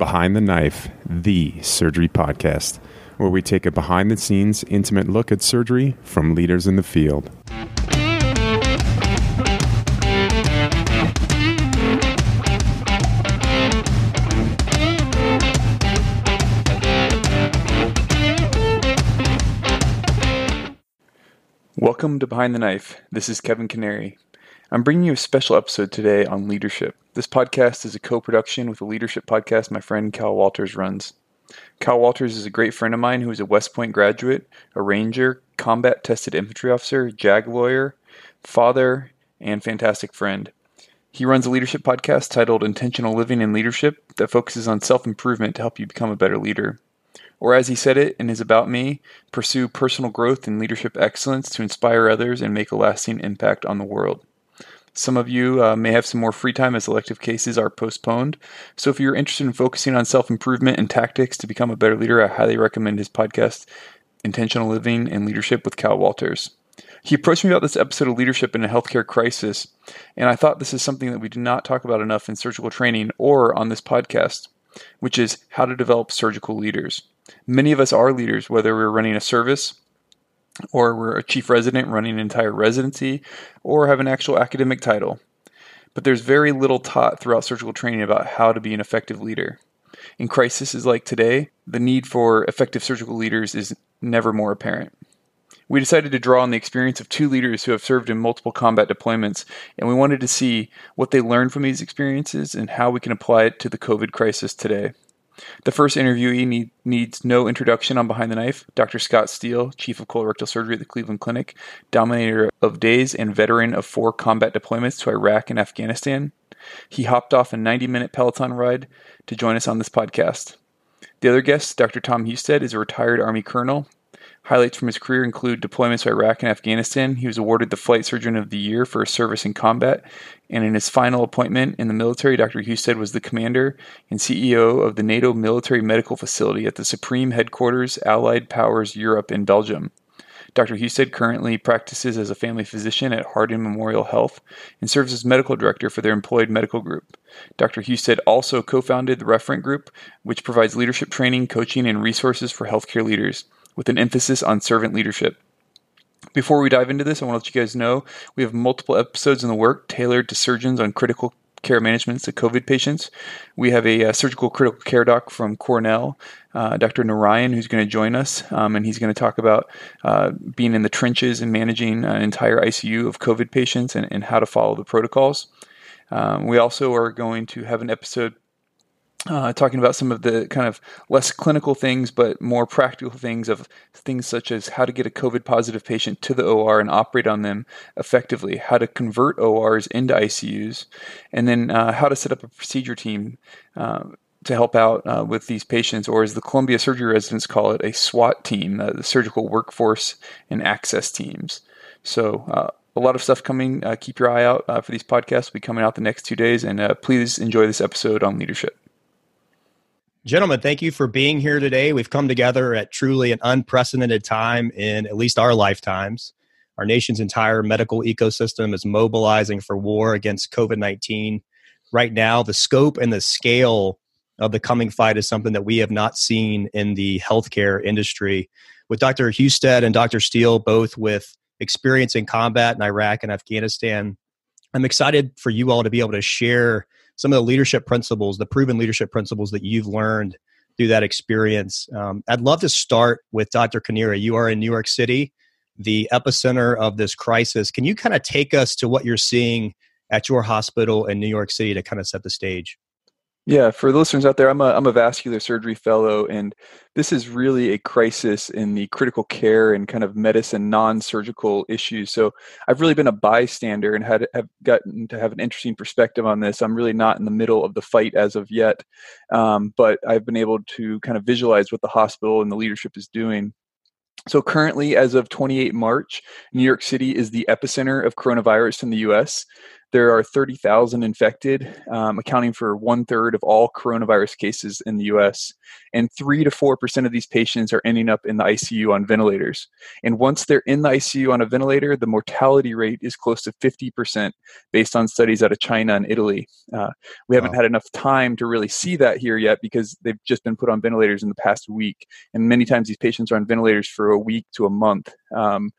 Behind the Knife, the surgery podcast, where we take a behind the scenes, intimate look at surgery from leaders in the field. Welcome to Behind the Knife. This is Kevin Kniery. I'm bringing you a special episode today on leadership. This podcast is a co production with a leadership podcast my friend Cal Walters runs. Cal Walters is a great friend of mine who is a West Point graduate, a ranger, combat tested infantry officer, JAG lawyer, father, and fantastic friend. He runs a leadership podcast titled Intentional Living and Leadership that focuses on self improvement to help you become a better leader. Or, as he said it in his About Me, pursue personal growth and leadership excellence to inspire others and make a lasting impact on the world. Some of you uh, may have some more free time as elective cases are postponed. So, if you're interested in focusing on self improvement and tactics to become a better leader, I highly recommend his podcast, Intentional Living and Leadership with Cal Walters. He approached me about this episode of leadership in a healthcare crisis, and I thought this is something that we do not talk about enough in surgical training or on this podcast, which is how to develop surgical leaders. Many of us are leaders, whether we're running a service, or we're a chief resident running an entire residency, or have an actual academic title. But there's very little taught throughout surgical training about how to be an effective leader. In crises like today, the need for effective surgical leaders is never more apparent. We decided to draw on the experience of two leaders who have served in multiple combat deployments, and we wanted to see what they learned from these experiences and how we can apply it to the COVID crisis today. The first interviewee need, needs no introduction on Behind the Knife. Dr. Scott Steele, Chief of Colorectal Surgery at the Cleveland Clinic, Dominator of Days, and veteran of four combat deployments to Iraq and Afghanistan. He hopped off a 90 minute Peloton ride to join us on this podcast. The other guest, Dr. Tom Husted, is a retired Army colonel Highlights from his career include deployments to Iraq and Afghanistan. He was awarded the Flight Surgeon of the Year for his service in combat. And in his final appointment in the military, Dr. Husted was the commander and CEO of the NATO Military Medical Facility at the Supreme Headquarters, Allied Powers Europe in Belgium. Dr. Husted currently practices as a family physician at Hardin Memorial Health and serves as medical director for their employed medical group. Dr. Husted also co founded the Referent Group, which provides leadership training, coaching, and resources for healthcare leaders with an emphasis on servant leadership. Before we dive into this, I want to let you guys know we have multiple episodes in the work tailored to surgeons on critical care management to COVID patients. We have a, a, uh, surgical critical care doc from Cornell, uh, Dr. Narayan, who's going to join us, um, and he's going to talk about uh, being in the trenches and managing an entire ICU of COVID patients and, and how to follow the protocols. Um, we also are going to have an episode uh, talking about some of the kind of less clinical things, but more practical things of things such as how to get a COVID positive patient to the OR and operate on them effectively, how to convert ORs into ICUs, and then uh, how to set up a procedure team uh, to help out uh, with these patients, or as the Columbia surgery residents call it, a SWAT team, uh, the surgical workforce and access teams. So, uh, a lot of stuff coming. keep your eye out for these podcasts. We'll be coming out the next two days, and please enjoy this episode on leadership. Gentlemen, thank you for being here today. We've come together at truly an unprecedented time in at least our lifetimes. Our nation's entire medical ecosystem is mobilizing for war against COVID 19. Right now, the scope and the scale of the coming fight is something that we have not seen in the healthcare industry. With Dr. Husted and Dr. Steele, both with experience in combat in Iraq and Afghanistan, I'm excited for you all to be able to share some of the leadership principles, the proven leadership principles that you've learned through that experience. Um, I'd love to start with Dr. Kniery. You are in New York City, the epicenter of this crisis. Can you kind of take us to what you're seeing at your hospital in New York City to kind of set the stage? Yeah, for the listeners out there, I'm a, I'm a vascular surgery fellow, and this is really a crisis in the critical care and kind of medicine non surgical issues. So I've really been a bystander and had have gotten to have an interesting perspective on this. I'm really not in the middle of the fight as of yet, um, but I've been able to kind of visualize what the hospital and the leadership is doing. So currently, as of 28 March, New York City is the epicenter of coronavirus in the U.S. there are 30,000 infected, um, accounting for one third of all coronavirus cases in the US. And 3 to 4% of these patients are ending up in the ICU on ventilators. And once they're in the ICU on a ventilator, the mortality rate is close to 50% based on studies out of China and Italy. Uh, we haven't wow. had enough time to really see that here yet because they've just been put on ventilators in the past week. And many times these patients are on ventilators for a week to a month. Um,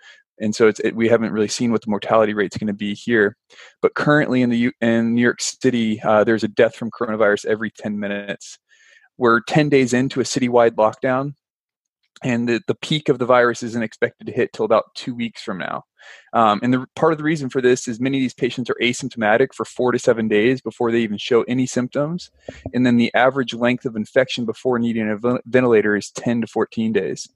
and so it, we haven't really seen what the mortality rate is going to be here. But currently in the in New York City, uh, there's a death from coronavirus every 10 minutes. We're 10 days into a citywide lockdown, and the, the peak of the virus isn't expected to hit till about two weeks from now. Um, and the part of the reason for this is many of these patients are asymptomatic for four to seven days before they even show any symptoms, and then the average length of infection before needing a ventilator is 10 to 14 days.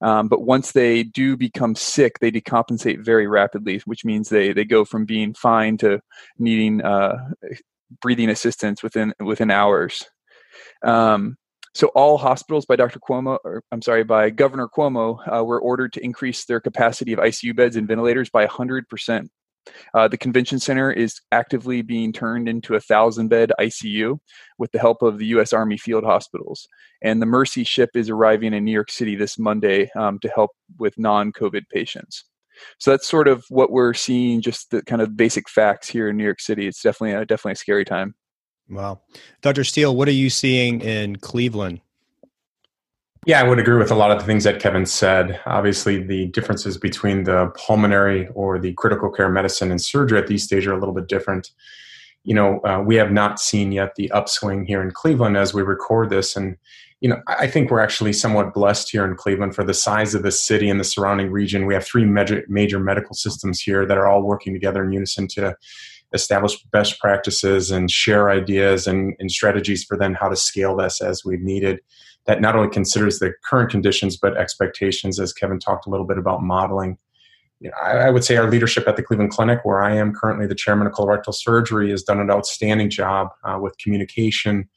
Um, but once they do become sick, they decompensate very rapidly, which means they, they go from being fine to needing uh, breathing assistance within within hours. Um, so all hospitals by Dr. Cuomo, or I'm sorry, by Governor Cuomo, uh, were ordered to increase their capacity of ICU beds and ventilators by 100 percent uh, the convention center is actively being turned into a thousand bed ICU with the help of the U.S. Army field hospitals. And the Mercy ship is arriving in New York City this Monday um, to help with non COVID patients. So that's sort of what we're seeing, just the kind of basic facts here in New York City. It's definitely a, definitely a scary time. Wow. Dr. Steele, what are you seeing in Cleveland? Yeah, I would agree with a lot of the things that Kevin said. Obviously, the differences between the pulmonary or the critical care medicine and surgery at these stages are a little bit different. You know, uh, we have not seen yet the upswing here in Cleveland as we record this. And, you know, I think we're actually somewhat blessed here in Cleveland for the size of the city and the surrounding region. We have three major, major medical systems here that are all working together in unison to establish best practices and share ideas and, and strategies for then how to scale this as we've needed that not only considers the current conditions but expectations, as Kevin talked a little bit about modeling. You know, I, I, would say our leadership at the Cleveland Clinic, where I am currently the chairman of colorectal surgery, has done an outstanding job uh, with communication,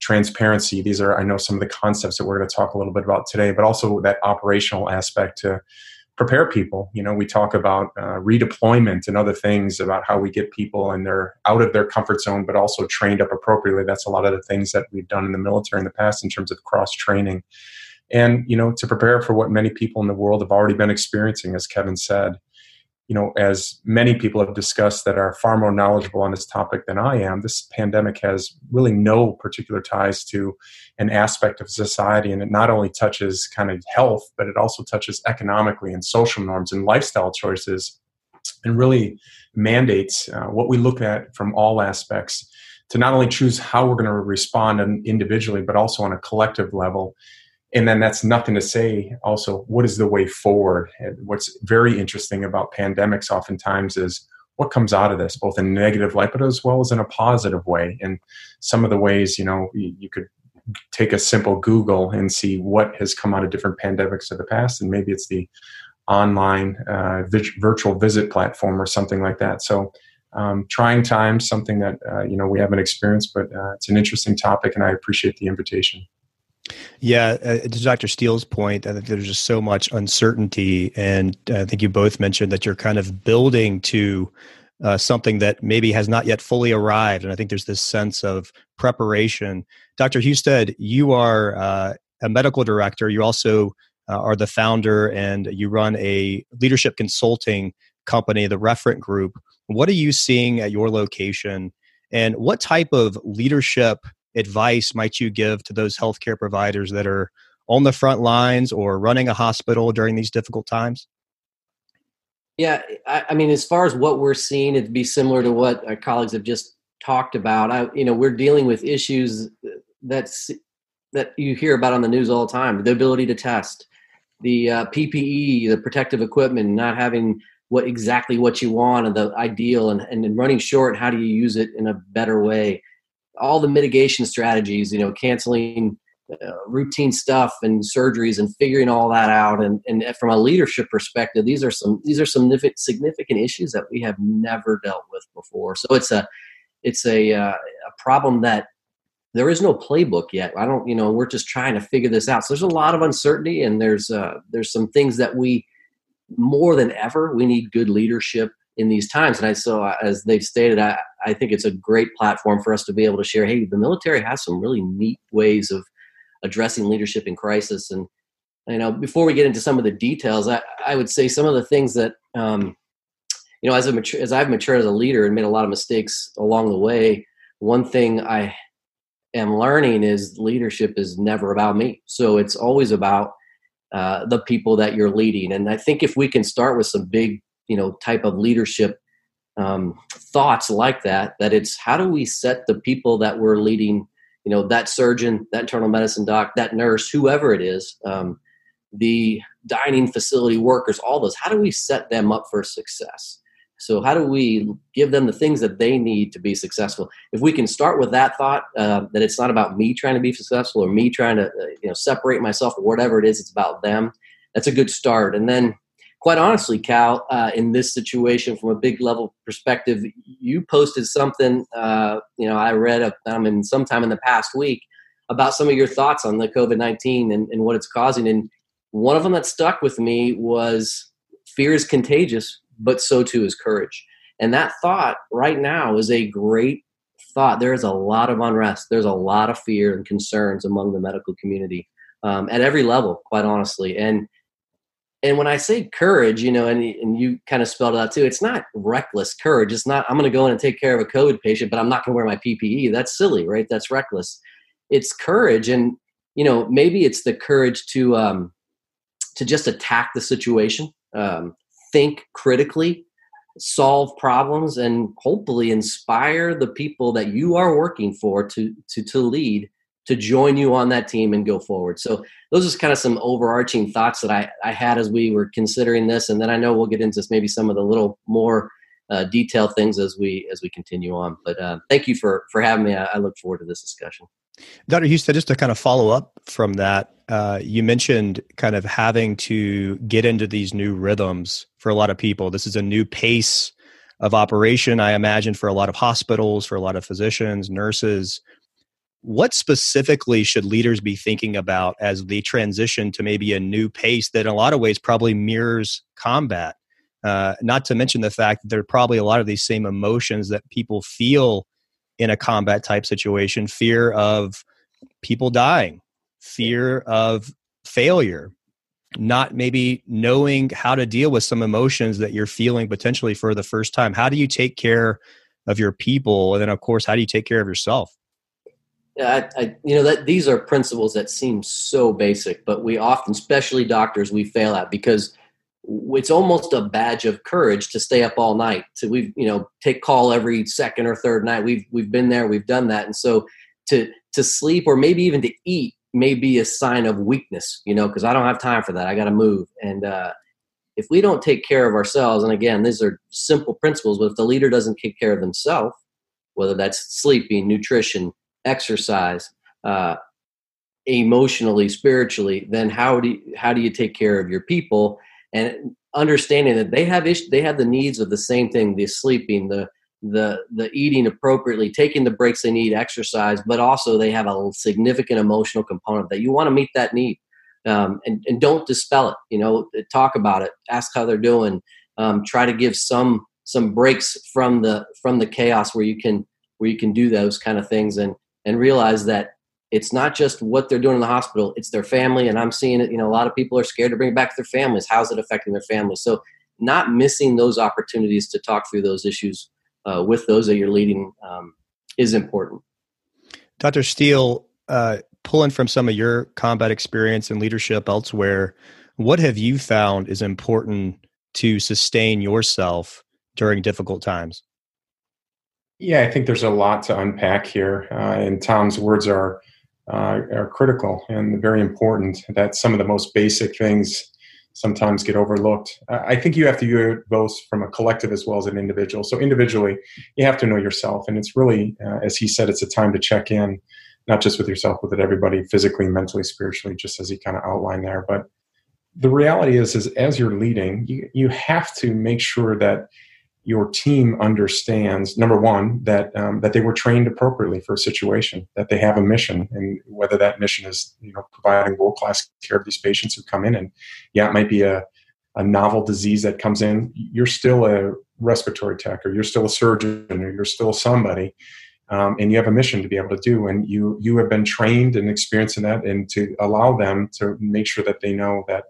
transparency. These are, I know, some of the concepts that we're going to talk a little bit about today, but also that operational aspect to prepare people. You know, we talk about uh, redeployment and other things about how we get people and they're out of their comfort zone, but also trained up appropriately. That's a lot of the things that we've done in the military in the past in terms of cross training. And, you know, to prepare for what many people in the world have already been experiencing, as Kevin said you know, as many people have discussed that are far more knowledgeable on this topic than I am, this pandemic has really no particular ties to an aspect of society. And it not only touches kind of health, but it also touches economically and social norms and lifestyle choices and really mandates uh, what we look at from all aspects to not only choose how we're going to respond individually, but also on a collective level and then that's nothing to say also what is the way forward? And what's very interesting about pandemics oftentimes is what comes out of this both in a negative light but as well as in a positive way. And some of the ways you know you could take a simple google and see what has come out of different pandemics of the past and maybe it's the online uh, virtual visit platform or something like that. So um, trying times something that uh, you know we haven't experienced but uh, it's an interesting topic and i appreciate the invitation yeah, uh, to Dr. Steele's point, I think there's just so much uncertainty, and I think you both mentioned that you're kind of building to uh, something that maybe has not yet fully arrived, and I think there's this sense of preparation. Dr. Husted, you are uh, a medical director. You also uh, are the founder, and you run a leadership consulting company, the Referent Group. What are you seeing at your location, and what type of leadership advice might you give to those healthcare providers that are on the front lines or running a hospital during these difficult times? Yeah, I, I mean, as far as what we're seeing, it'd be similar to what our colleagues have just talked about. I, you know, we're dealing with issues that's that you hear about on the news all the time: the ability to test, the uh, PPE, the protective equipment, not having what exactly what you want and the ideal, and, and running short. How do you use it in a better way? All the mitigation strategies, you know, canceling uh, routine stuff and surgeries and figuring all that out. And, and from a leadership perspective, these are some these are some significant issues that we have never dealt with before. So it's a it's a uh, a problem that there is no playbook yet. I don't, you know, we're just trying to figure this out. So there's a lot of uncertainty, and there's uh, there's some things that we more than ever we need good leadership in these times. And I so uh, as they've stated, I, I think it's a great platform for us to be able to share. Hey, the military has some really neat ways of addressing leadership in crisis. And you know, before we get into some of the details, I, I would say some of the things that um, you know, as a mature, as I've matured as a leader and made a lot of mistakes along the way, one thing I am learning is leadership is never about me. So it's always about uh, the people that you're leading. And I think if we can start with some big, you know, type of leadership um, thoughts like that, that it's how do we set the people that we're leading, you know, that surgeon, that internal medicine doc, that nurse, whoever it is, um, the dining facility workers, all those, how do we set them up for success? So how do we give them the things that they need to be successful? If we can start with that thought uh, that it's not about me trying to be successful or me trying to uh, you know separate myself or whatever it is, it's about them. That's a good start. And then, quite honestly, Cal, uh, in this situation from a big level perspective, you posted something. Uh, you know, I read a, um, in sometime in the past week about some of your thoughts on the COVID nineteen and, and what it's causing. And one of them that stuck with me was fear is contagious but so too is courage. And that thought right now is a great thought. There is a lot of unrest. There's a lot of fear and concerns among the medical community um, at every level, quite honestly. And and when I say courage, you know, and and you kind of spelled it out too, it's not reckless courage. It's not I'm going to go in and take care of a COVID patient, but I'm not going to wear my PPE. That's silly, right? That's reckless. It's courage, and you know, maybe it's the courage to um, to just attack the situation. Um, think critically, solve problems, and hopefully inspire the people that you are working for to to to lead to join you on that team and go forward. So those are kind of some overarching thoughts that I, I had as we were considering this, and then I know we'll get into maybe some of the little more uh, detailed things as we as we continue on. But uh, thank you for for having me. I, I look forward to this discussion. Dr. Husted, just to kind of follow up from that, uh, you mentioned kind of having to get into these new rhythms for a lot of people. This is a new pace of operation, I imagine, for a lot of hospitals, for a lot of physicians, nurses. What specifically should leaders be thinking about as they transition to maybe a new pace that, in a lot of ways, probably mirrors combat? Uh, not to mention the fact that there are probably a lot of these same emotions that people feel in a combat type situation fear of people dying, fear of failure, not maybe knowing how to deal with some emotions that you're feeling potentially for the first time. How do you take care of your people? And then, of course, how do you take care of yourself? I, I, you know that these are principles that seem so basic, but we often, especially doctors, we fail at because it's almost a badge of courage to stay up all night to we you know take call every second or third night. We've we've been there we've done that. And so to to sleep or maybe even to eat may be a sign of weakness you know because i don't have time for that. I got to move. And uh, if we don't take care of ourselves and again these are simple principles but if the leader doesn't take care of themselves whether that's sleeping nutrition exercise uh, emotionally spiritually then how do you, how do you take care of your people? And understanding that they have ish- they have the needs of the same thing the sleeping the the the eating appropriately taking the breaks they need exercise but also they have a significant emotional component that you want to meet that need. Um, and, and don't dispel it you know talk about it ask how they're doing um, try to give some some breaks from the from the chaos where you can where you can do those kind of things and and realize that it's not just what they're doing in the hospital it's their family and i'm seeing it you know a lot of people are scared to bring it back to their families. How's it affecting their families? So not missing those opportunities to talk through those issues uh, with those that you're leading um, is important. Dr steele uh, pulling from some of your combat experience and leadership elsewhere what have you found is important to sustain yourself during difficult times yeah, I think there's a lot to unpack here. Uh, and Tom's words are uh, are critical and very important. That some of the most basic things sometimes get overlooked. Uh, I think you have to view it both from a collective as well as an individual. So individually, you have to know yourself, and it's really, uh, as he said, it's a time to check in, not just with yourself, but with everybody, physically, mentally, spiritually, just as he kind of outlined there. But the reality is, is as you're leading, you you have to make sure that your team understands number one that um, that they were trained appropriately for a situation that they have a mission and whether that mission is you know providing world class care of these patients who come in and yeah it might be a, a novel disease that comes in you're still a respiratory tech or you're still a surgeon or you're still somebody um, and you have a mission to be able to do and you you have been trained and experienced in that and to allow them to make sure that they know that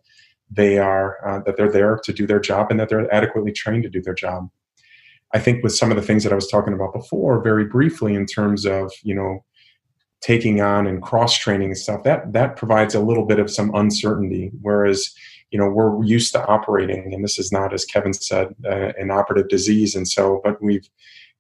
they are uh, that they're there to do their job and that they're adequately trained to do their job i think with some of the things that i was talking about before very briefly in terms of you know taking on and cross training and stuff that that provides a little bit of some uncertainty. Whereas you know we're used to operating and this is not as kevin said uh, an operative disease. And so but we've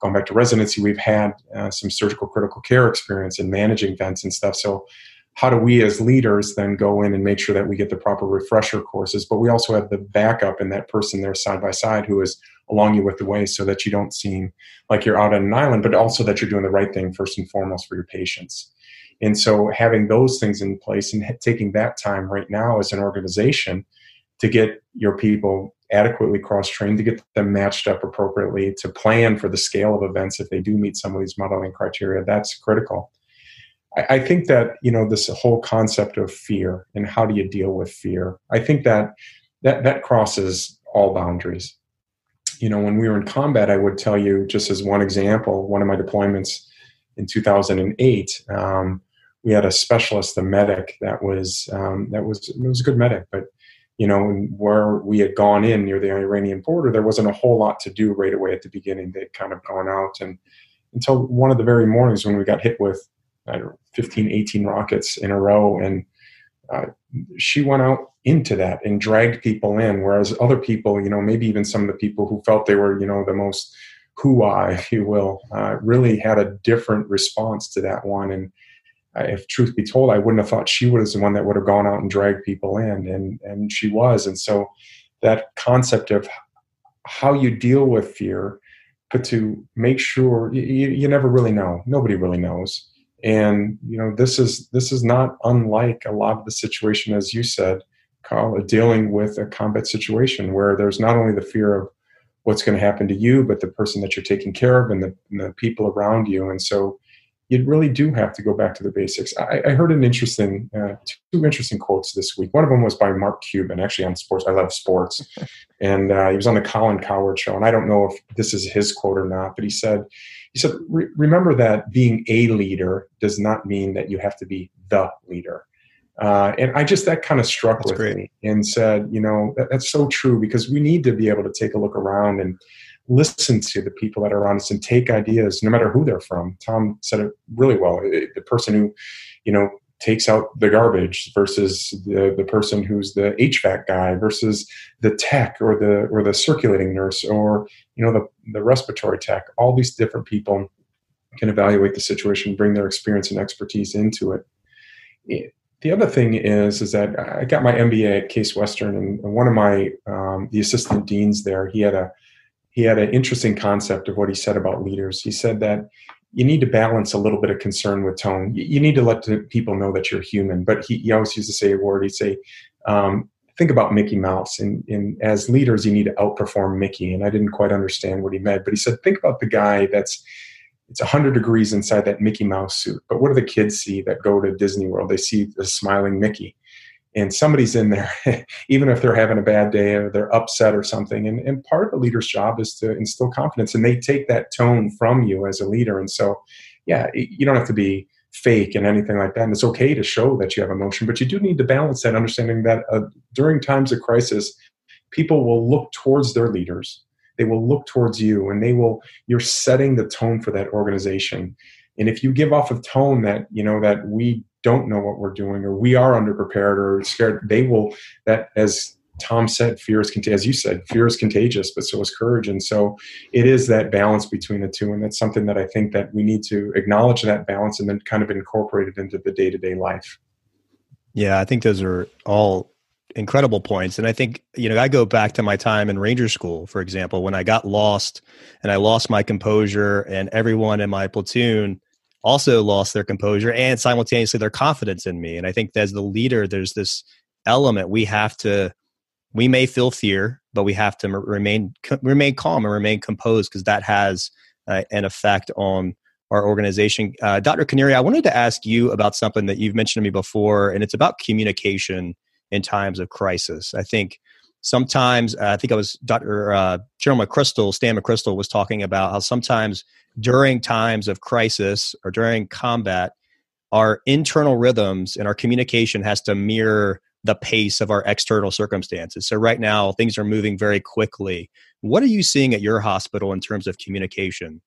gone back to residency we've had uh, some surgical critical care experience in managing vents and stuff. So how do we as leaders then go in and make sure that we get the proper refresher courses? But we also have the backup and that person there side by side who is along you with the way so that you don't seem like you're out on an island but also that you're doing the right thing first and foremost for your patients and so having those things in place and taking that time right now as an organization to get your people adequately cross trained to get them matched up appropriately to plan for the scale of events if they do meet some of these modeling criteria that's critical I, think that you know this whole concept of fear and how do you deal with fear. I think that that that crosses all boundaries. You know, when we were in combat, I would tell you just as one example, one of my deployments in 2008, um, we had a specialist, a medic that was um, that was it was a good medic, but you know, where we had gone in near the Iranian border, there wasn't a whole lot to do right away at the beginning. They'd kind of gone out and until one of the very mornings when we got hit with know, 15, 18 rockets in a row. And uh, she went out into that and dragged people in, whereas other people, you know, maybe even some of the people who felt they were, you know, the most hoo-ah, if you will, uh, really had a different response to that one. And uh, if truth be told, I wouldn't have thought she was the one that would have gone out and dragged people in, and and she was. And so that concept of how you deal with fear, but to make sure you, you never really know. Nobody really knows and you know this is this is not unlike a lot of the situation as you said Cal, dealing with a combat situation where there's not only the fear of what's going to happen to you but the person that you're taking care of and the, and the people around you and so you really do have to go back to the basics. I, I heard an interesting, uh, two interesting quotes this week. One of them was by Mark Cuban, actually on sports. I love sports, and uh, he was on the Colin Cowherd show. And I don't know if this is his quote or not, but he said, he said, remember that being a leader does not mean that you have to be the leader. Uh, and I just that kind of struck that's with great. me and said, you know, that, that's so true because we need to be able to take a look around and listen to the people that are around us and take ideas, no matter who they're from. Tom said it really well. The person who, you know, takes out the garbage versus the, the person who's the HVAC guy versus the tech or the or the circulating nurse or you know the the respiratory tech. All these different people can evaluate the situation, bring their experience and expertise into it. The other thing is is that I got my MBA at Case Western, and one of my um, the assistant deans there, he had a he had an interesting concept of what he said about leaders. He said that you need to balance a little bit of concern with tone. You need to let people know that you're human. But he, he always used to say a word. He'd say, um, think about Mickey Mouse. And, and as leaders, you need to outperform Mickey. And I didn't quite understand what he meant. But he said, think about the guy that's it's 100 degrees inside that Mickey Mouse suit. But what do the kids see that go to Disney World? They see the smiling Mickey and somebody's in there, even if they're having a bad day or they're upset or something. And, and part of a leader's job is to instill confidence, and they take that tone from you as a leader. And so, yeah, you don't have to be fake and anything like that. And it's okay to show that you have emotion, but you do need to balance that, understanding that uh, during times of crisis, people will look towards their leaders. They will look towards you, and they will. You're setting the tone for that organization. And if you give off a tone that you know that we don't know what we're doing or we are underprepared or scared, they will that as Tom said, fear is contagious. As you said, fear is contagious, but so is courage. And so it is that balance between the two. And that's something that I think that we need to acknowledge that balance and then kind of incorporate it into the day to day life. Yeah, I think those are all incredible points. And I think, you know, I go back to my time in Ranger School, for example, when I got lost and I lost my composure and everyone in my platoon also lost their composure and simultaneously their confidence in me. And I think as the leader, there's this element we have to. We may feel fear, but we have to remain remain calm and remain composed because that has uh, an effect on our organization. Uh, Dr. Kniery, I wanted to ask you about something that you've mentioned to me before, and it's about communication in times of crisis. I think sometimes uh, I think I was Dr. Uh, General McChrystal, Stan McChrystal was talking about how sometimes during times of crisis or during combat, our internal rhythms and our communication has to mirror the pace of our external circumstances. So right now things are moving very quickly. What are you seeing at your hospital in terms of communication?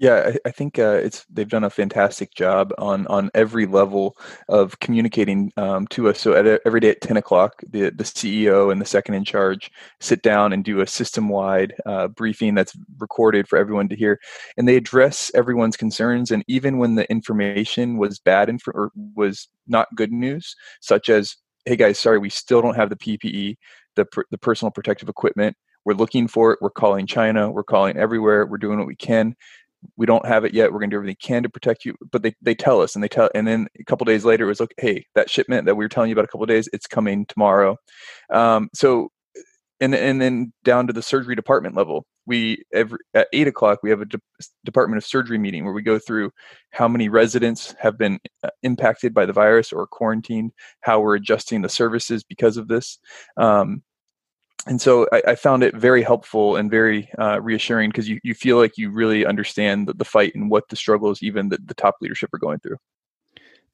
Yeah, I, I think uh, it's they've done a fantastic job on on every level of communicating um, to us. So at every day at ten o'clock, the the CEO and the second in charge sit down and do a system wide uh, briefing that's recorded for everyone to hear, and they address everyone's concerns. And even when the information was bad inf- or was not good news, such as hey guys, sorry, we still don't have the PPE, the the personal protective equipment. We're looking for it. We're calling China. We're calling everywhere. We're doing what we can we don't have it yet. We're going to do everything we can to protect you. But they, they tell us and they tell, and then a couple days later, it was like, hey, that shipment that we were telling you about a couple days, it's coming tomorrow. Um, so, and and then down to the surgery department level, we every at eight o'clock we have a de- department of surgery meeting where we go through how many residents have been uh, impacted by the virus or quarantined, how we're adjusting the services because of this. Um, and so I, I, found it very helpful and very uh, reassuring because you, you feel like you really understand the, the fight and what the struggles even the, the top leadership are going through.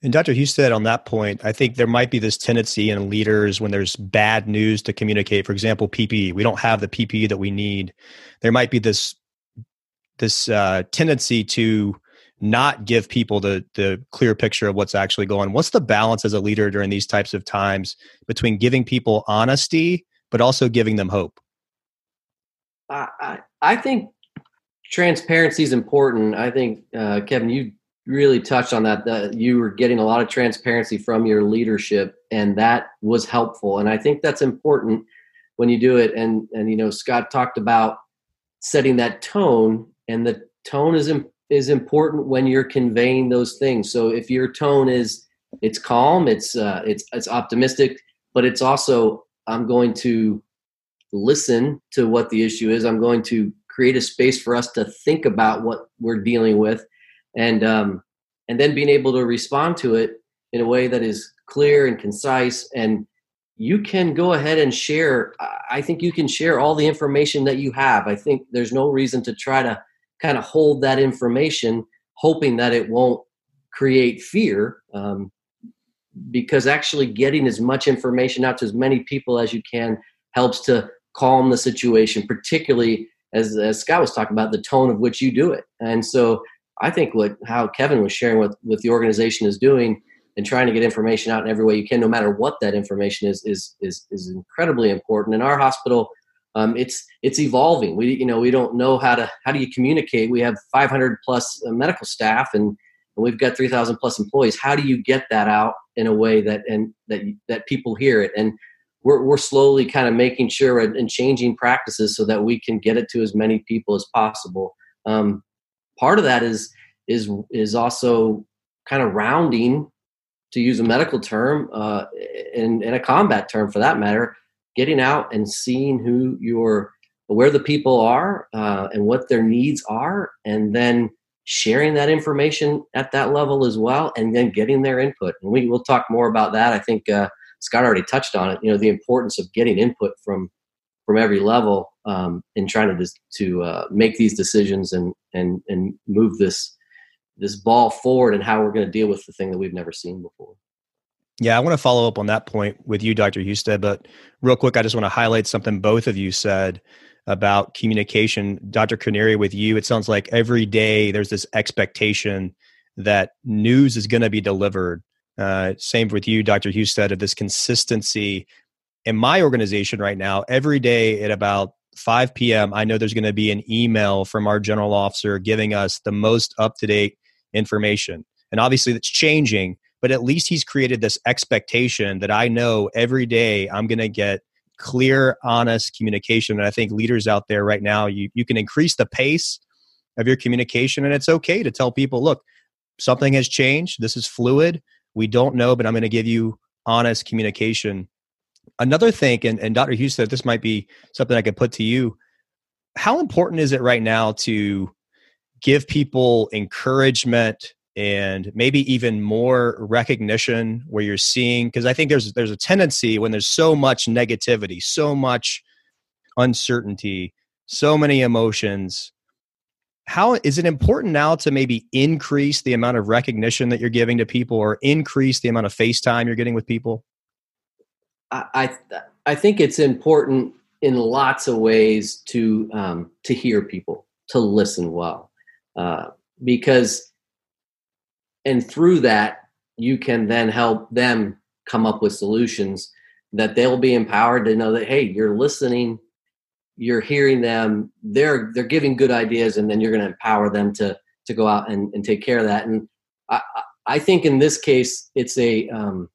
And Dr. Husted, on that point, I think there might be this tendency in leaders when there's bad news to communicate. For example, PPE. We don't have the PPE that we need. There might be this this uh, tendency to not give people the the clear picture of what's actually going. What's the balance as a leader during these types of times between giving people honesty but also giving them hope? I, I think transparency is important. I think, uh, Kevin, you really touched on that, that you were getting a lot of transparency from your leadership, and that was helpful. And I think that's important when you do it. And, and you know, Scott talked about setting that tone, and the tone is, is important when you're conveying those things. So if your tone is, it's calm, it's, uh, it's, it's optimistic, but it's also I'm going to listen to what the issue is. I'm going to create a space for us to think about what we're dealing with, and um, and then being able to respond to it in a way that is clear and concise. And you can go ahead and share. I think you can share all the information that you have. I think there's no reason to try to kind of hold that information, hoping that it won't create fear. Um, because actually getting as much information out to as many people as you can helps to calm the situation, particularly as, as Scott was talking about the tone of which you do it. And so I think what how Kevin was sharing with what the organization is doing and trying to get information out in every way you can, no matter what that information is, is is is incredibly important. In our hospital, um, it's it's evolving. We you know we don't know how to how do you communicate. We have 500 plus uh, medical staff and and we've got 3000 plus employees how do you get that out in a way that and that that people hear it? And we're, we're slowly kind of making sure and, and changing practices so that we can get it to as many people as possible. Um, part of that is is is also kind of rounding to use a medical term uh, and, and a combat term for that matter getting out and seeing who your where the people are uh, and what their needs are and then sharing that information at that level as well and then getting their input. And we will talk more about that. I think uh, scott already touched on it you know the importance of getting input from from every level um, in trying to to uh, make these decisions and and and move this this ball forward and how we're going to deal with the thing that we've never seen before. Yeah, I want to follow up on that point with you, Dr. Husted, but real quick, I just want to highlight something both of you said about communication. Dr. Kniery, with you, it sounds like every day there's this expectation that news is going to be delivered. Uh, same with you, Dr. Husted, of this consistency. In my organization right now, every day at about 5 p.m., I know there's going to be an email from our general officer giving us the most up to date information. And obviously, that's changing, but at least he's created this expectation that I know every day I'm going to get clear, honest communication. And I think leaders out there right now, you, you can increase the pace of your communication. And it's okay to tell people, look, something has changed. This is fluid. We don't know, but I'm going to give you honest communication. Another thing, and, and Dr. Husted this might be something I could put to you. How important is it right now to give people encouragement and maybe even more recognition where you're seeing because I think there's there's a tendency when there's so much negativity, so much uncertainty, so many emotions. How is it important now to maybe increase the amount of recognition that you're giving to people or increase the amount of face time you're getting with people? I I think it's important in lots of ways to um, to hear people, to listen well, uh, because and through that you can then help them come up with solutions that they'll be empowered to know that hey, you're listening, you're hearing them, they're they're giving good ideas, and then you're going to empower them to to go out and, and take care of that. And I I think in this case it's a um,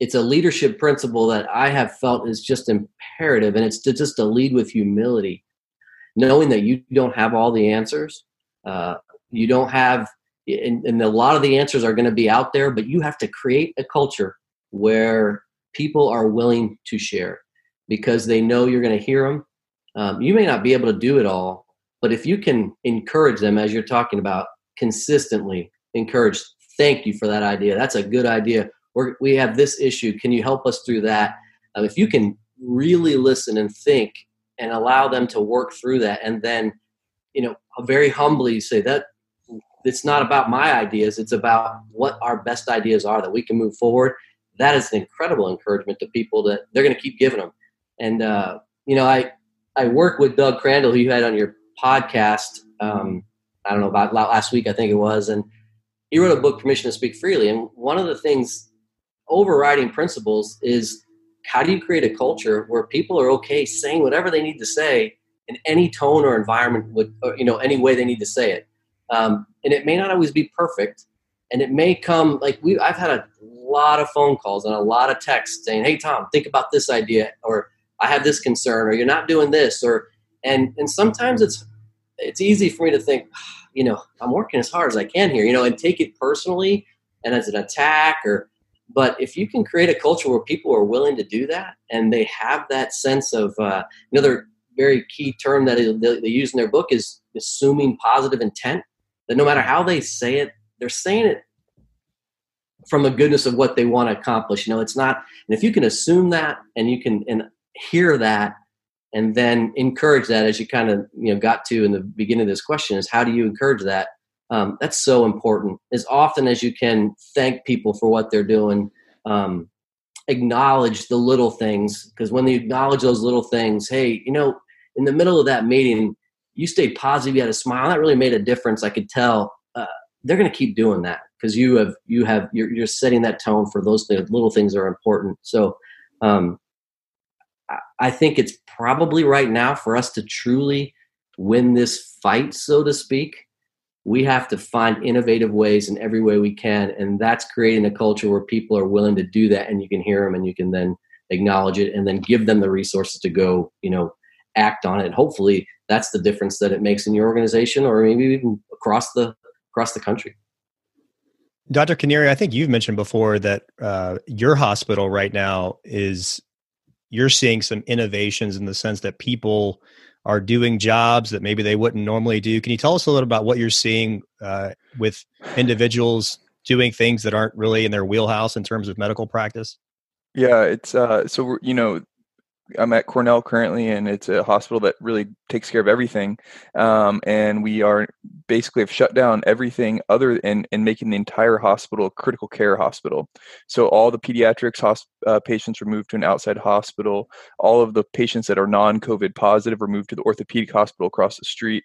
it's a leadership principle that I have felt is just imperative, and it's to just to lead with humility, knowing that you don't have all the answers. Uh, you don't have, and, and a lot of the answers are going to be out there, but you have to create a culture where people are willing to share because they know you're going to hear them. Um, you may not be able to do it all, but if you can encourage them, as you're talking about, consistently encourage, thank you for that idea. That's a good idea we're, we have this issue. Can you help us through that? Um, if you can really listen and think and allow them to work through that, and then, you know, very humbly say that it's not about my ideas, it's about what our best ideas are that we can move forward. That is an incredible encouragement to people that they're going to keep giving them. And, uh, you know, I, I work with Doug Crandall, who you had on your podcast. Um, I don't know about last week, I think it was, and he wrote a book, Permission to Speak Freely. And one of the things overriding principles is how do you create a culture where people are okay saying whatever they need to say in any tone or environment with or, you know any way they need to say it um, and it may not always be perfect and it may come like we i've had a lot of phone calls and a lot of texts saying hey tom think about this idea or i have this concern or you're not doing this or and and sometimes it's it's easy for me to think you know i'm working as hard as i can here you know and take it personally and as an attack or but if you can create a culture where people are willing to do that and they have that sense of uh, another very key term that they use in their book is assuming positive intent, that no matter how they say it, they're saying it from the goodness of what they want to accomplish. You know, it's not, and if you can assume that and you can and hear that and then encourage that as you kind of you know got to in the beginning of this question is how do you encourage that um, that's so important. As often as you can thank people for what they're doing, um, acknowledge the little things because when they acknowledge those little things, hey, you know, in the middle of that meeting, you stayed positive, you had a smile, that really made a difference. I could tell. Uh, they're going to keep doing that because you have you have you're, you're setting that tone for those little things that are important. So, um, I think it's probably right now for us to truly win this fight, so to speak we have to find innovative ways in every way we can and that's creating a culture where people are willing to do that and you can hear them and you can then acknowledge it and then give them the resources to go you know act on it hopefully that's the difference that it makes in your organization or maybe even across the across the country dr kniery i think you've mentioned before that uh, your hospital right now is you're seeing some innovations in the sense that people are doing jobs that maybe they wouldn't normally do. Can you tell us a little about what you're seeing uh, with individuals doing things that aren't really in their wheelhouse in terms of medical practice? Yeah, it's uh, so you know I'm at Cornell currently, and it's a hospital that really takes care of everything. Um, and we are basically have shut down everything other than and making the entire hospital a critical care hospital. So all the pediatrics hosp- uh, patients were moved to an outside hospital. All of the patients that are non-COVID positive were moved to the orthopedic hospital across the street.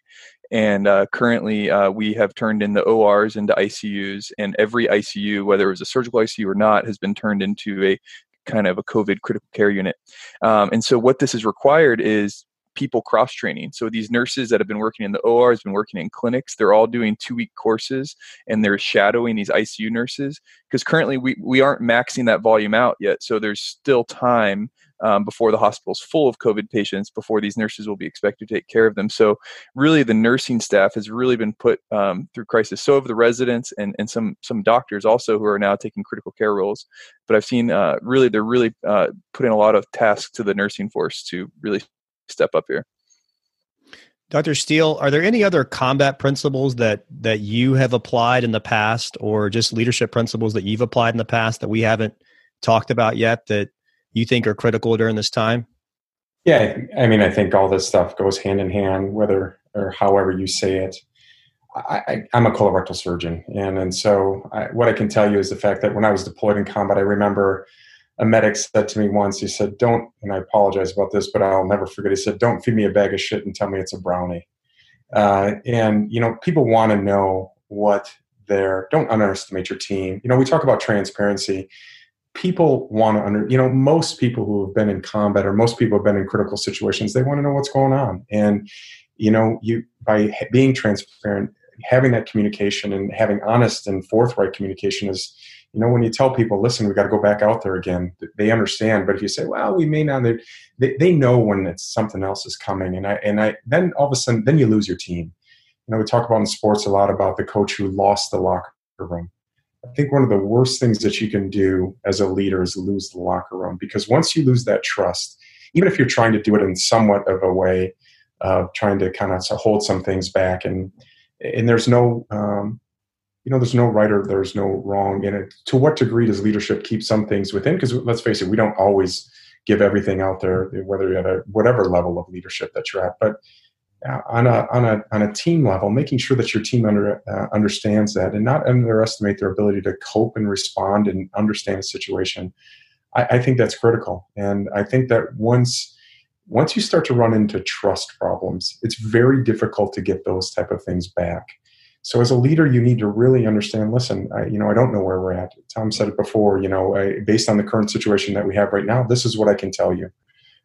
And uh, currently, uh, we have turned in the ORs into ICUs, and every ICU, whether it was a surgical ICU or not, has been turned into a kind of a COVID critical care unit. Um, and so what this has required is people cross training. So these nurses that have been working in the OR, has been working in clinics, they're all doing two week courses and they're shadowing these ICU nurses because currently we, we aren't maxing that volume out yet. So there's still time um, before the hospital's full of COVID patients, before these nurses will be expected to take care of them. So, really, the nursing staff has really been put um, through crisis. So have the residents and, and some some doctors also who are now taking critical care roles. But I've seen uh, really they're really uh, putting a lot of tasks to the nursing force to really step up here. Dr. Steele, are there any other combat principles that that you have applied in the past, or just leadership principles that you've applied in the past that we haven't talked about yet that you think are critical during this time? Yeah, I mean, I think all this stuff goes hand in hand, whether or however you say it. I, am a colorectal surgeon, and and so I, what I can tell you is the fact that when I was deployed in combat, I remember a medic said to me once, he said, "Don't," and I apologize about this, but I'll never forget. He said, "Don't feed me a bag of shit and tell me it's a brownie." Uh, and you know, people want to know what they're. Don't underestimate your team. You know, we talk about transparency. People want to under. You know, most people who have been in combat or most people have been in critical situations, they want to know what's going on. And you know, you by being transparent, having that communication and having honest and forthright communication is you know when you tell people listen we got to go back out there again they understand but if you say well we may not they, they know when it's something else is coming and i and i then all of a sudden then you lose your team you know we talk about in sports a lot about the coach who lost the locker room i think one of the worst things that you can do as a leader is lose the locker room because once you lose that trust even if you're trying to do it in somewhat of a way of trying to kind of hold some things back and and there's no um, you know there's no right or there's no wrong in it. To what degree does leadership keep some things within? Because let's face it we don't always give everything out there whether you're at a whatever level of leadership that you're at but on a on a on a team level making sure that your team under, uh, understands that and not underestimate their ability to cope and respond and understand a situation I, I think that's critical. And i think that once once you start to run into trust problems it's very difficult to get those type of things back. So as a leader you need to really understand listen I, you know i don't know where we're at. Tom said it before you know I, based on the current situation that we have right now this is what i can tell you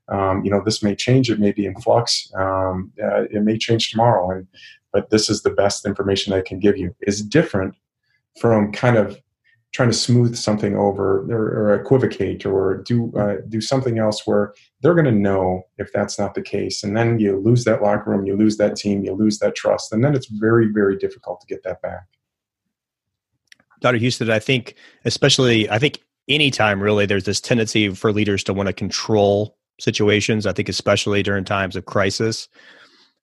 um, you know this may change it may be in flux. Um, uh, it may change tomorrow and but this is the best information i can give you. Is different from kind of trying to smooth something over or, or equivocate or do uh, do something else where they're going to know if that's not the case and then you lose that locker room you lose that team you lose that trust and then it's very very difficult to get that back. Dr. Husted i think especially i think anytime really there's this tendency for leaders to want to control situations i think especially during times of crisis.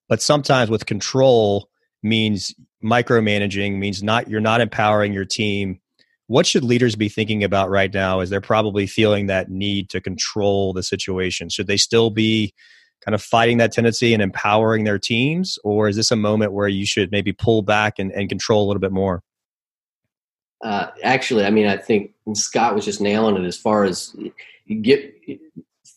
But sometimes with control means micromanaging means not you're not empowering your team. What should leaders be thinking about right now as they're probably feeling that need to control the situation. Should they still be kind of fighting that tendency and empowering their teams or is this a moment where you should maybe pull back and, and control a little bit more? Uh, actually i mean i think scott was just nailing it as far as get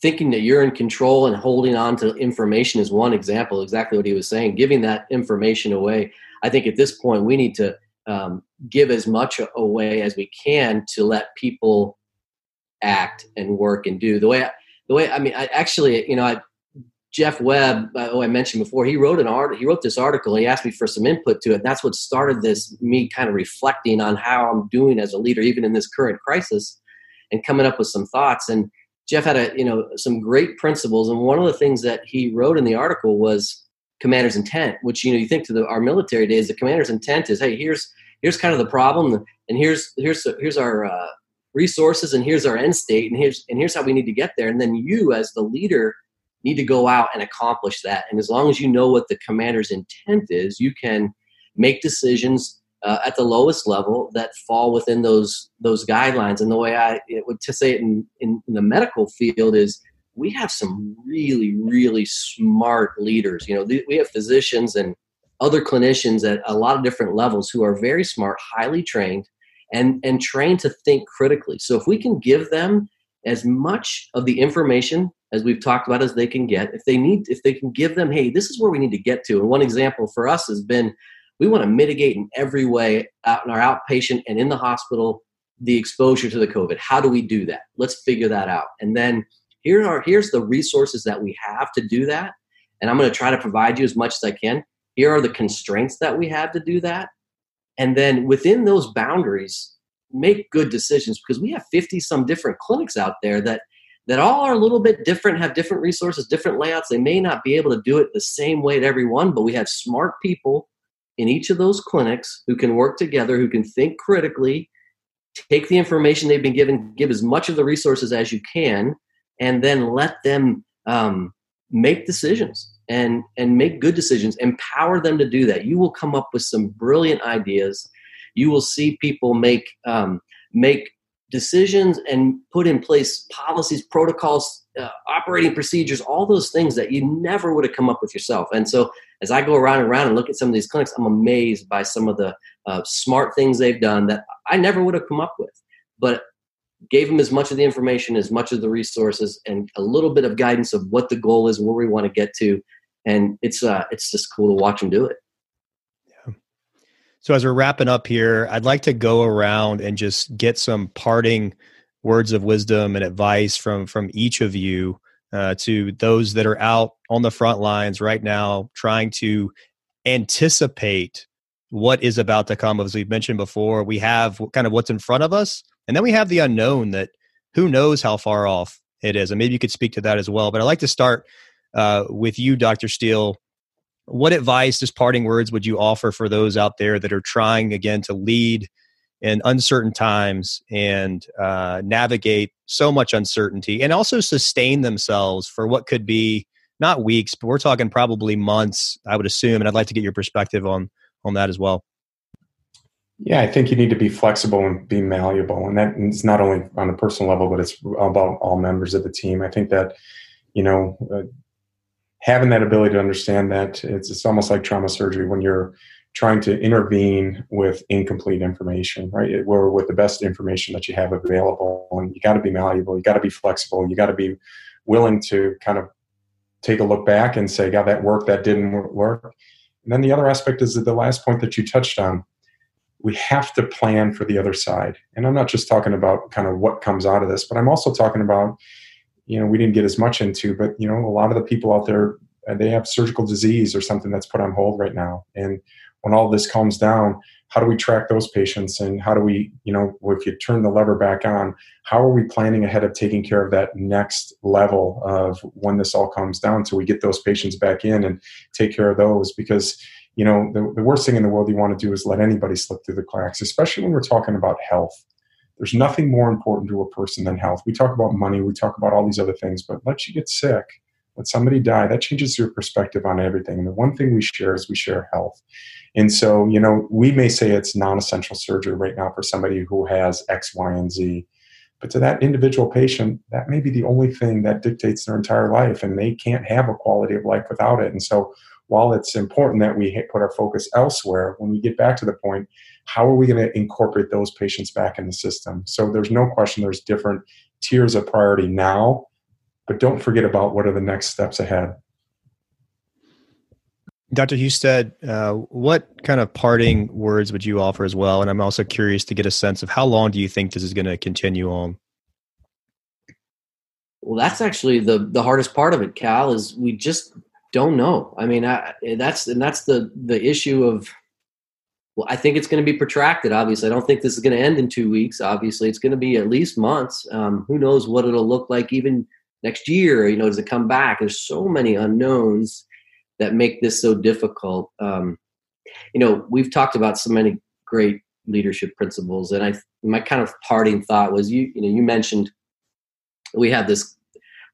thinking that you're in control and holding on to information is one example exactly what he was saying giving that information away i think at this point we need to um, give as much away as we can to let people act and work and do the way I, the way I mean I actually you know I Jeff Webb, who I mentioned before, he wrote an art. He wrote this article. He asked me for some input to it. That's what started this. Me kind of reflecting on how I'm doing as a leader, even in this current crisis, and coming up with some thoughts. And Jeff had a you know some great principles. And one of the things that he wrote in the article was commander's intent. Which you know you think to the, our military days, the commander's intent is, hey, here's here's kind of the problem, and here's here's here's our uh, resources, and here's our end state, and here's and here's how we need to get there. And then you, as the leader, need to go out and accomplish that. And as long as you know what the commander's intent is, you can make decisions uh, at the lowest level that fall within those those guidelines. And the way I would to say it in, in, in the medical field is we have some really really smart leaders. You know, we have physicians and other clinicians at a lot of different levels who are very smart, highly trained, and, and trained to think critically. So if we can give them as much of the information as we've talked about as they can get, if they need, if they can give them, hey, this is where we need to get to. And one example for us has been we want to mitigate in every way out in our outpatient and in the hospital the exposure to the COVID. How do we do that? Let's figure that out. And then here are here's the resources that we have to do that. And I'm going to try to provide you as much as I can here are the constraints that we have to do that and then within those boundaries make good decisions because we have 50 some different clinics out there that that all are a little bit different have different resources different layouts they may not be able to do it the same way at every one but we have smart people in each of those clinics who can work together who can think critically take the information they've been given give as much of the resources as you can and then let them um, make decisions and and make good decisions. Empower them to do that. You will come up with some brilliant ideas. You will see people make um, make decisions and put in place policies protocols uh, operating procedures all those things that you never would have come up with yourself. And so as i go around and around and look at some of these clinics i'm amazed by some of the uh, smart things they've done that i never would have come up with. But gave them as much of the information as much of the resources and a little bit of guidance of what the goal is where we want to get to. And it's uh it's just cool to watch them do it so as we're wrapping up here i'd like to go around and just get some parting words of wisdom and advice from from each of you uh, to those that are out on the front lines right now trying to anticipate what is about to come as we've mentioned before we have kind of what's in front of us and then we have the unknown that who knows how far off it is and maybe you could speak to that as well but i'd like to start uh, with you, Dr. Steele, what advice, just parting words, would you offer for those out there that are trying again to lead in uncertain times and uh, navigate so much uncertainty and also sustain themselves for what could be not weeks, but we're talking probably months, I would assume. And I'd like to get your perspective on on that as well. Yeah, I think you need to be flexible and be malleable, and that is not only on a personal level, but it's about all members of the team. I think that you know uh, having that ability to understand that it's, it's almost like trauma surgery when you're trying to intervene with incomplete information, right? Or with the best information that you have available. And you got to be malleable, you got to be flexible, you got to be willing to kind of take a look back and say, God, that worked, that didn't work. And then the other aspect is the last point that you touched on. We have to plan for the other side. And I'm not just talking about kind of what comes out of this, but I'm also talking about you know we didn't get as much into but you know a lot of the people out there uh, they have surgical disease or something that's put on hold right now. And when all this calms down how do we track those patients? And how do we you know if you turn the lever back on how are we planning ahead of taking care of that next level of when this all comes down so we get those patients back in and take care of those? Because you know the, the worst thing in the world you want to do is let anybody slip through the cracks especially when we're talking about health there's nothing more important to a person than health. We talk about money, we talk about all these other things, but let you get sick, let somebody die, that changes your perspective on everything. And the one thing we share is we share health. And so, you know, we may say it's non essential surgery right now for somebody who has X, Y, and Z. But to that individual patient, that may be the only thing that dictates their entire life, and they can't have a quality of life without it. And so, while it's important that we put our focus elsewhere, when we get back to the point, how are we going to incorporate those patients back in the system? So there's no question there's different tiers of priority now, but don't forget about what are the next steps ahead. Dr. Husted, uh, what kind of parting words would you offer as well? And I'm also curious to get a sense of how long do you think this is going to continue on? Well, that's actually the the hardest part of it, Cal. Is we just don't know. I mean, I, that's and that's the the issue of well, I think it's going to be protracted. Obviously, I don't think this is going to end in two weeks. Obviously, it's going to be at least months. Um, who knows what it'll look like even next year? You know, does it come back? There's so many unknowns that make this so difficult. Um, you know, we've talked about so many great leadership principles, and I my kind of parting thought was you you know you mentioned we have this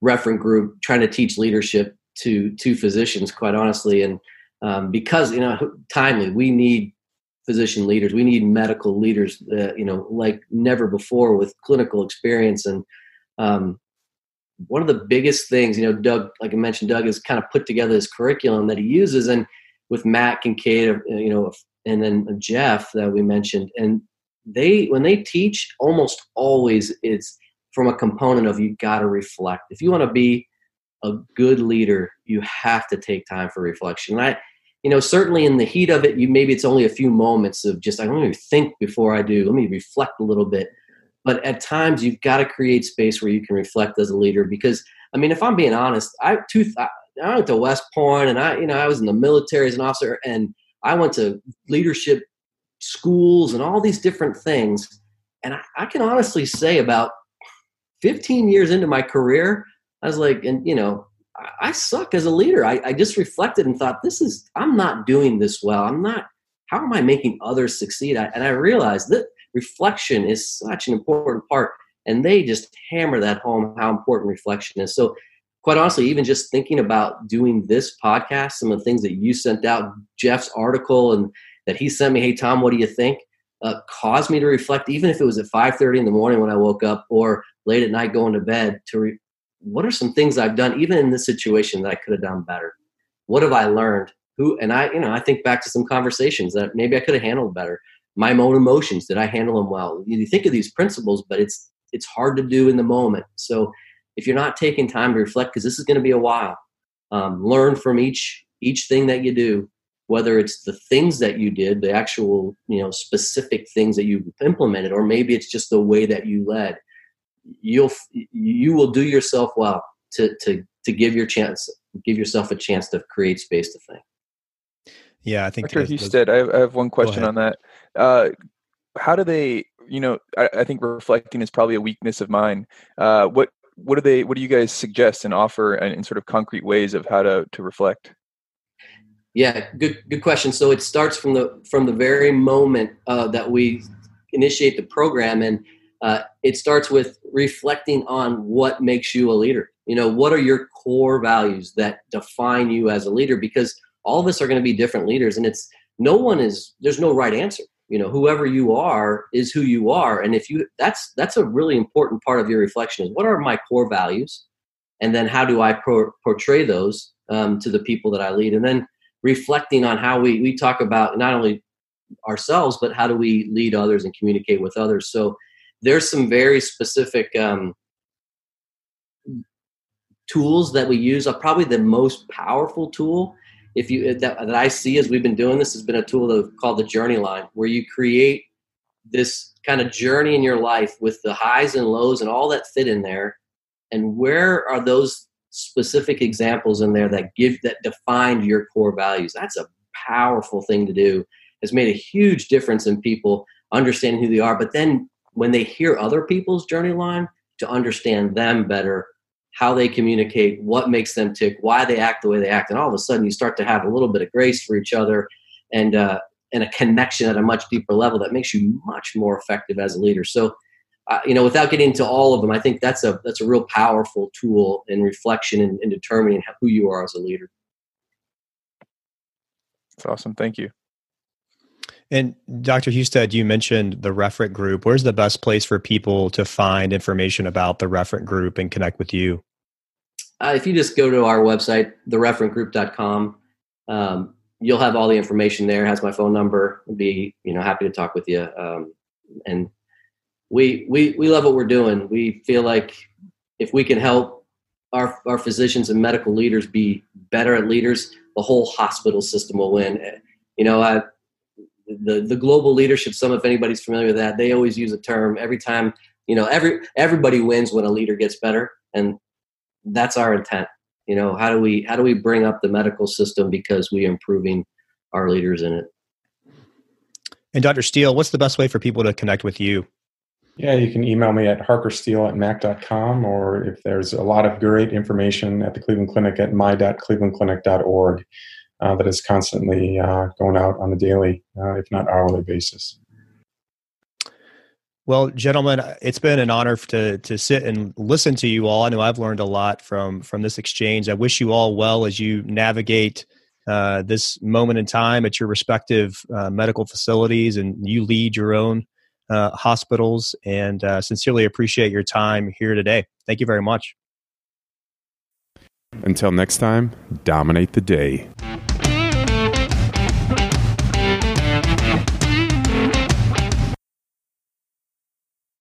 referent group trying to teach leadership to to physicians, quite honestly, and um, because you know timely we need physician leaders. We need medical leaders, uh, you know, like never before with clinical experience. And um, one of the biggest things, you know, Doug, like I mentioned, Doug has kind of put together this curriculum that he uses, and with Matt Kincaid, uh, you know, and then Jeff that we mentioned, and they when they teach, almost always it's from a component of you got to reflect. If you want to be a good leader, you have to take time for reflection. And I you know, certainly in the heat of it, you maybe it's only a few moments of just I want to think before I do. Let me reflect a little bit. But at times, you've got to create space where you can reflect as a leader. Because I mean, if I'm being honest, I I went to West Point, and I you know I was in the military as an officer, and I went to leadership schools and all these different things. And I, I can honestly say, about 15 years into my career, I was like, and you know, I suck as a leader. I, I just reflected and thought, this is, I'm not doing this well. I'm not, how am I making others succeed? I, and I realized that reflection is such an important part. And they just hammer that home how important reflection is. So, quite honestly, even just thinking about doing this podcast, some of the things that you sent out, Jeff's article, and that he sent me, hey Tom, what do you think? Uh, caused me to reflect, even if it was at 5:30 in the morning when I woke up, or late at night going to bed. To re- what are some things I've done, even in this situation, that I could have done better? What have I learned? Who and I, you know, I think back to some conversations that maybe I could have handled better. My own emotions, did I handle them well? You think of these principles, but it's it's hard to do in the moment. So if you're not taking time to reflect, because this is going to be a while, um, learn from each each thing that you do, whether it's the things that you did, the actual you know specific things that you implemented, or maybe it's just the way that you led. You'll you will do yourself well to to to give your chance give yourself a chance to create space to think. Yeah, I think Dr. Husted, I have one question on that. Uh, how do they you know I, I, think reflecting is probably a weakness of mine uh, what what do they what do you guys suggest and offer in, in sort of concrete ways of how to to reflect yeah good good question so it starts from the from the very moment uh, that we initiate the program and uh, it starts with reflecting on what makes you a leader. You know what are your core values that define you as a leader? Because all of us are going to be different leaders and it's no one is there's no right answer. You know whoever you are is who you are and if you that's that's a really important part of your reflection is what are my core values? And then how do i pro- portray those um, to the people that i lead? And then reflecting on how we we talk about not only ourselves but how do we lead others and communicate with others? So there's some very specific um, tools that we use uh, probably the most powerful tool if you that, that I see as we've been doing this has been a tool of, called the journey line, where you create this kind of journey in your life with the highs and lows and all that fit in there. And where are those specific examples in there that give that defined your core values? That's a powerful thing to do. Has made a huge difference in people understanding who they are. But then when they hear other people's journey line, to understand them better how they communicate, what makes them tick, why they act the way they act, and all of a sudden you start to have a little bit of grace for each other and uh, and a connection at a much deeper level that makes you much more effective as a leader. So, uh, you know, without getting into all of them, I think that's a that's a real powerful tool in reflection and, in determining who you are as a leader. That's awesome. Thank you. And Dr. Husted, you mentioned the Referent Group. Where's the best place for people to find information about the Referent Group and connect with you? Uh, if you just go to our website, thereferentgroup.com, um, you'll have all the information there. It has my phone number. I'd be you know happy to talk with you. Um, and we we we love what we're doing. We feel like if we can help our our physicians and medical leaders be better at leaders, the whole hospital system will win. You know, I the the global leadership summit if anybody's familiar with that they always use a term every time you know every everybody wins when a leader gets better and that's our intent. You know how do we how do we bring up the medical system because we are improving our leaders in it? And dr steele what's the best way for people to connect with you? Yeah you can email me at harkersteele at mac.com or if there's a lot of great information at the cleveland clinic at my.clevelandclinic.org uh, that is constantly uh, going out on a daily, uh, if not hourly basis. Well, gentlemen, it's been an honor to to sit and listen to you all. I know I've learned a lot from from this exchange. I wish you all well as you navigate uh, this moment in time at your respective uh, medical facilities, and you lead your own uh, hospitals. And sincerely appreciate your time here today. Thank you very much. Until next time, dominate the day.